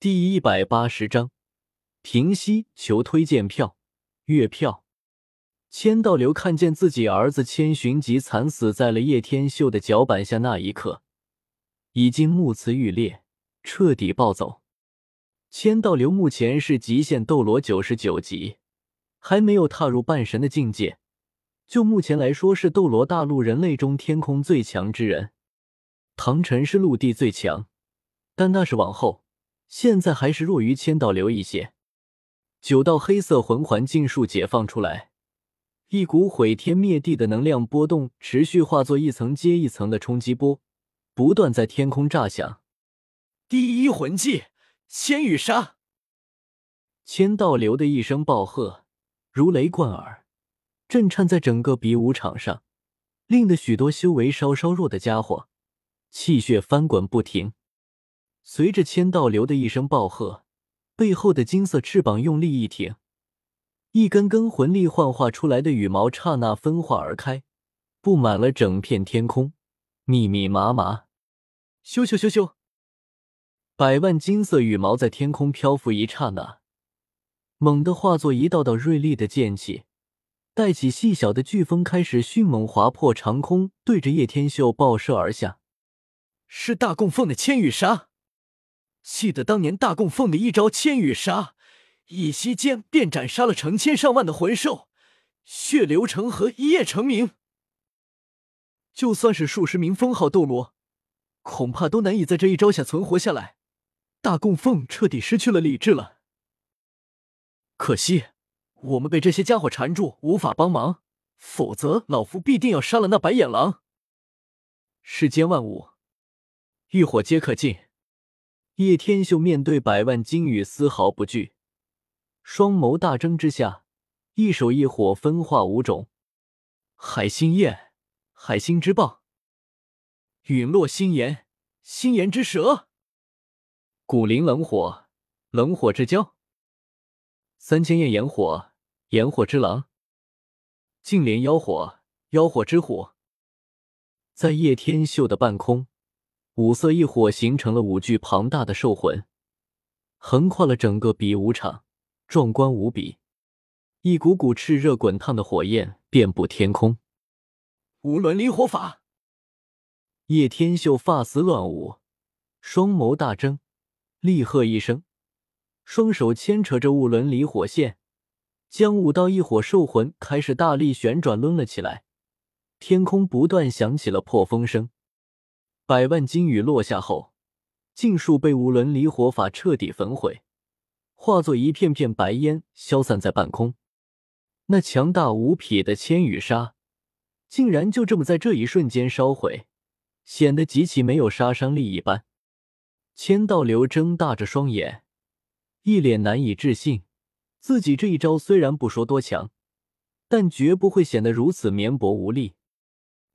第一百八十章，平息求推荐票、月票。千道流看见自己儿子千寻疾惨死在了叶天秀的脚板下那一刻，已经目眦欲裂，彻底暴走。千道流目前是极限斗罗九十九级，还没有踏入半神的境界。就目前来说，是斗罗大陆人类中天空最强之人。唐晨是陆地最强，但那是往后。现在还是弱于千道流一些。九道黑色魂环尽数解放出来，一股毁天灭地的能量波动持续化作一层接一层的冲击波，不断在天空炸响。第一魂技千羽杀！千道流的一声暴喝如雷贯耳，震颤在整个比武场上，令得许多修为稍稍弱的家伙气血翻滚不停。随着千道流的一声暴喝，背后的金色翅膀用力一挺，一根根魂力幻化出来的羽毛刹那分化而开，布满了整片天空，密密麻麻。咻咻咻咻，百万金色羽毛在天空漂浮一刹那，猛地化作一道道锐利的剑气，带起细小的飓风，开始迅猛划破长空，对着叶天秀爆射而下。是大供奉的千羽杀。记得当年大供奉的一招千羽杀，一息间便斩杀了成千上万的魂兽，血流成河，一夜成名。就算是数十名封号斗罗，恐怕都难以在这一招下存活下来。大供奉彻底失去了理智了。可惜我们被这些家伙缠住，无法帮忙，否则老夫必定要杀了那白眼狼。世间万物，欲火皆可尽。叶天秀面对百万金羽丝毫不惧，双眸大睁之下，一手一火分化五种：海心焰、海心之棒、陨落心炎、心炎之蛇、古灵冷火、冷火之蛟、三千焰炎火、炎火之狼、净莲妖火、妖火之虎。在叶天秀的半空。五色异火形成了五具庞大的兽魂，横跨了整个比武场，壮观无比。一股股炽热滚烫的火焰遍布天空。五轮离火法，叶天秀发丝乱舞，双眸大睁，厉喝一声，双手牵扯着五轮离火线，将五道异火兽魂开始大力旋转抡了起来。天空不断响起了破风声。百万金羽落下后，尽数被五轮离火法彻底焚毁，化作一片片白烟，消散在半空。那强大无匹的千羽杀，竟然就这么在这一瞬间烧毁，显得极其没有杀伤力一般。千道流睁大着双眼，一脸难以置信，自己这一招虽然不说多强，但绝不会显得如此绵薄无力。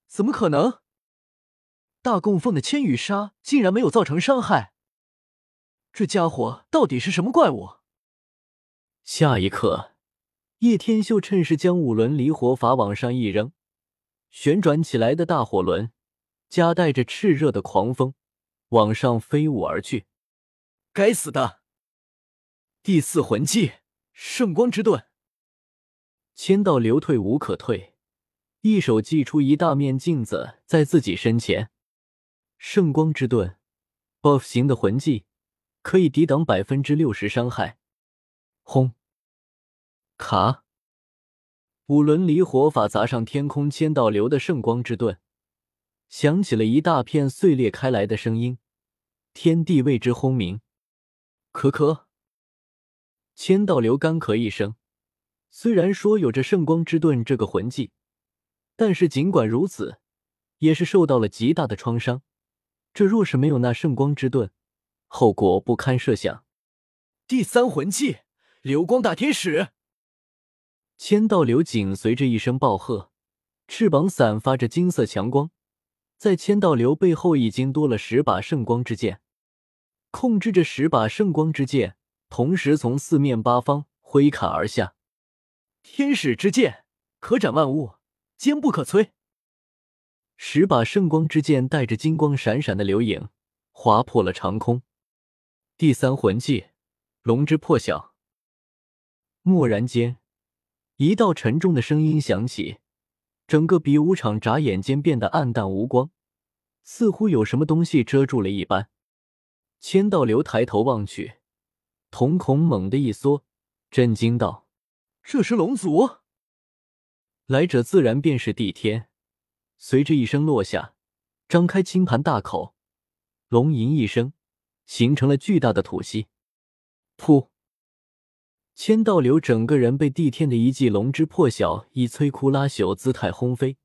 怎么可能？大供奉的千羽杀竟然没有造成伤害，这家伙到底是什么怪物？下一刻，叶天秀趁势将五轮离火法往上一扔，旋转起来的大火轮夹带着炽热的狂风往上飞舞而去。该死的！第四魂技圣光之盾，千道流退无可退，一手祭出一大面镜子在自己身前。圣光之盾，buff 型的魂技，可以抵挡百分之六十伤害。轰！卡！五轮离火法砸上天空，千道流的圣光之盾，响起了一大片碎裂开来的声音，天地为之轰鸣。咳咳！千道流干咳一声，虽然说有着圣光之盾这个魂技，但是尽管如此，也是受到了极大的创伤。这若是没有那圣光之盾，后果不堪设想。第三魂技流光大天使，千道流紧随着一声暴喝，翅膀散发着金色强光，在千道流背后已经多了十把圣光之剑，控制着十把圣光之剑，同时从四面八方挥砍而下。天使之剑可斩万物，坚不可摧。十把圣光之剑带着金光闪闪的流影，划破了长空。第三魂技，龙之破晓。蓦然间，一道沉重的声音响起，整个比武场眨眼间变得暗淡无光，似乎有什么东西遮住了一般。千道流抬头望去，瞳孔猛地一缩，震惊道：“这是龙族！”来者自然便是帝天。随着一声落下，张开金盘大口，龙吟一声，形成了巨大的吐息。噗！千道流整个人被帝天的一记龙之破晓以摧枯拉朽姿态轰飞，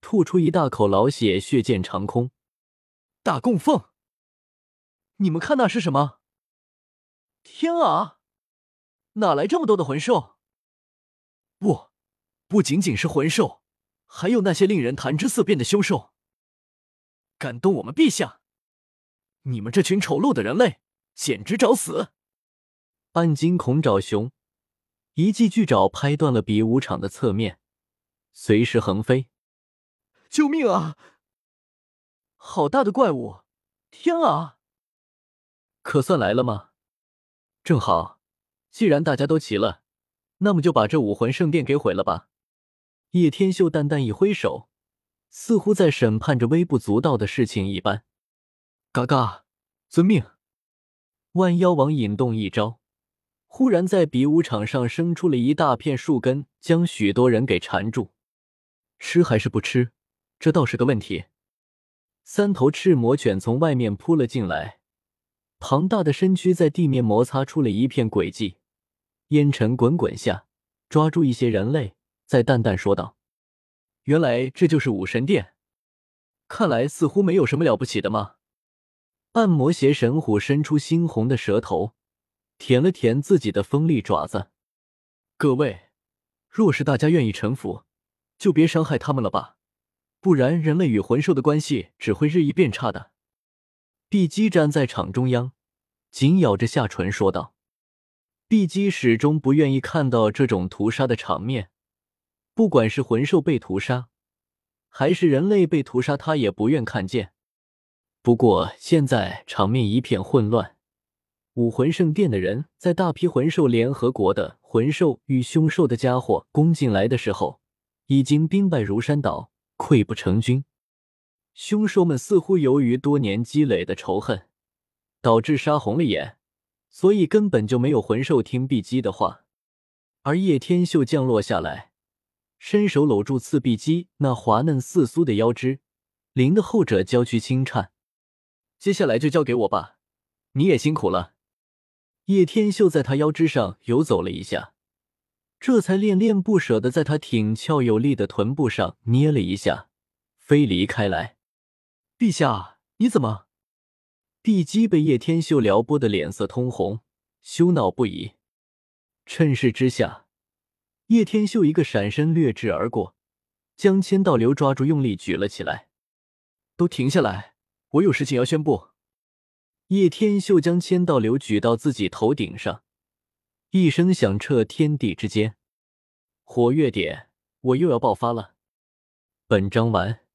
吐出一大口老血，血溅长空。大供奉！你们看那是什么？天啊！哪来这么多的魂兽？不，不仅仅是魂兽，还有那些令人谈之色变的凶兽。敢动我们陛下！你们这群丑陋的人类，简直找死！暗金恐爪熊一记巨爪拍断了比武场的侧面，随时横飞。救命啊！好大的怪物！天啊！可算来了吗？正好，既然大家都齐了，那么就把这武魂圣殿给毁了吧。叶天秀淡淡一挥手，似乎在审判着微不足道的事情一般。嘎嘎，遵命。万妖王引动一招，忽然在比武场上生出了一大片树根，将许多人给缠住。吃还是不吃？这倒是个问题。三头赤魔犬从外面扑了进来。庞大的身躯在地面摩擦出了一片轨迹，烟尘滚滚下，抓住一些人类，再淡淡说道：“原来这就是武神殿，看来似乎没有什么了不起的嘛。”暗魔邪神虎伸出猩红的舌头，舔了舔自己的锋利爪子。各位，若是大家愿意臣服，就别伤害他们了吧，不然人类与魂兽的关系只会日益变差的。碧姬站在场中央，紧咬着下唇说道：“碧姬始终不愿意看到这种屠杀的场面，不管是魂兽被屠杀，还是人类被屠杀，他也不愿看见。不过现在场面一片混乱，武魂圣殿的人在大批魂兽联合国的魂兽与凶兽的家伙攻进来的时候，已经兵败如山倒，溃不成军。”凶兽们似乎由于多年积累的仇恨，导致杀红了眼，所以根本就没有魂兽听碧姬的话。而叶天秀降落下来，伸手搂住刺碧姬那滑嫩似酥的腰肢，淋得后者娇躯轻颤。接下来就交给我吧，你也辛苦了。叶天秀在他腰肢上游走了一下，这才恋恋不舍的在他挺翘有力的臀部上捏了一下，飞离开来。陛下，你怎么？帝姬被叶天秀撩拨的脸色通红，羞恼不已。趁势之下，叶天秀一个闪身掠至而过，将千道流抓住，用力举了起来。都停下来，我有事情要宣布。叶天秀将千道流举到自己头顶上，一声响彻天地之间。活跃点，我又要爆发了。本章完。